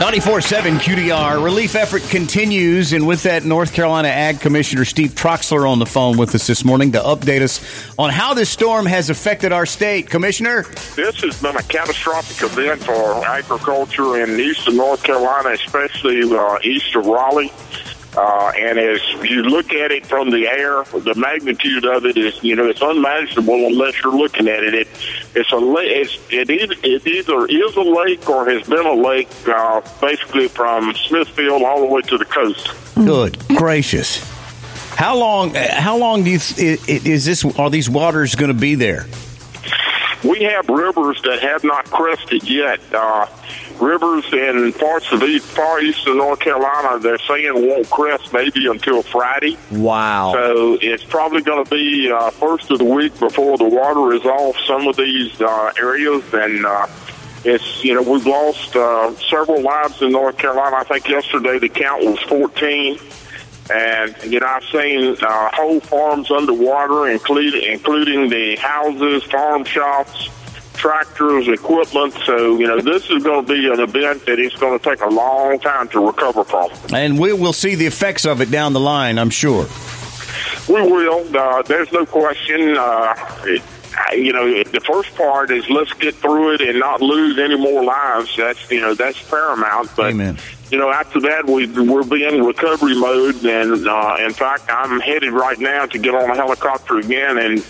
94.7 QDR. Relief effort continues. And with that, North Carolina Ag Commissioner Steve Troxler on the phone with us this morning to update us on how this storm has affected our state. Commissioner? This has been a catastrophic event for agriculture in eastern North Carolina, especially uh, east of Raleigh. Uh, and as you look at it from the air, the magnitude of it is, you know, it's unmanageable unless you're looking at it. it it's a it's, it, is, it either is a lake or has been a lake, uh, basically from Smithfield all the way to the coast. Good gracious! How long? How long do you is this? Are these waters going to be there? We have rivers that have not crested yet. Uh, rivers in parts of east, far eastern North Carolina, they're saying won't crest maybe until Friday. Wow. So it's probably going to be uh, first of the week before the water is off some of these uh, areas. And uh, it's, you know, we've lost uh, several lives in North Carolina. I think yesterday the count was 14. And, you know, I've seen uh, whole farms underwater, including, including the houses, farm shops, tractors, equipment. So, you know, this is going to be an event that it's going to take a long time to recover from. And we will see the effects of it down the line, I'm sure. We will. Uh, there's no question. Uh, it, you know, the first part is let's get through it and not lose any more lives. That's you know that's paramount. But Amen you know, after that, we we'll be in recovery mode, and uh, in fact, I'm headed right now to get on a helicopter again and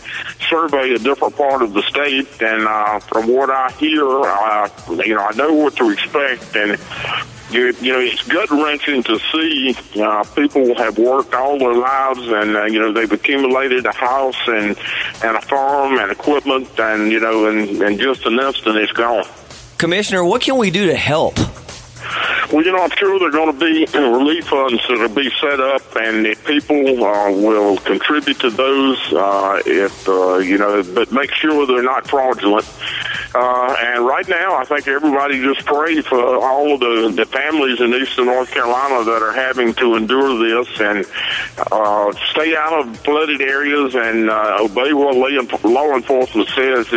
survey a different part of the state. And uh, from what I hear, uh, you know, I know what to expect, and you, you know, it's gut wrenching to see uh, people have worked all their lives, and uh, you know, they've accumulated a house and and a farm and equipment, and you know, and, and just an instant, it's gone. Commissioner, what can we do to help? Well, you know, I'm sure there are going to be relief funds that will be set up, and if people uh, will contribute to those, uh, if uh, you know, but make sure they're not fraudulent. Uh, and right now, I think everybody just pray for all of the, the families in eastern North Carolina that are having to endure this, and uh, stay out of flooded areas and uh, obey what law enforcement says.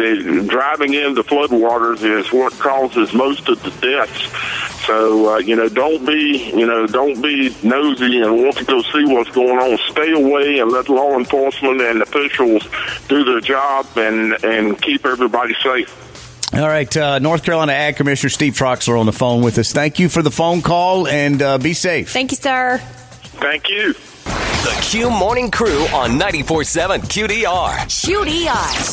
Driving into floodwaters is what causes most of the deaths. So uh, you know, don't be you know, don't be nosy and want to go see what's going on. Stay away and let law enforcement and officials do their job and and keep everybody safe. All right, uh, North Carolina Ag Commissioner Steve Troxler on the phone with us. Thank you for the phone call and uh, be safe. Thank you, sir. Thank you. The Q Morning Crew on 94.7 QDR. QDR.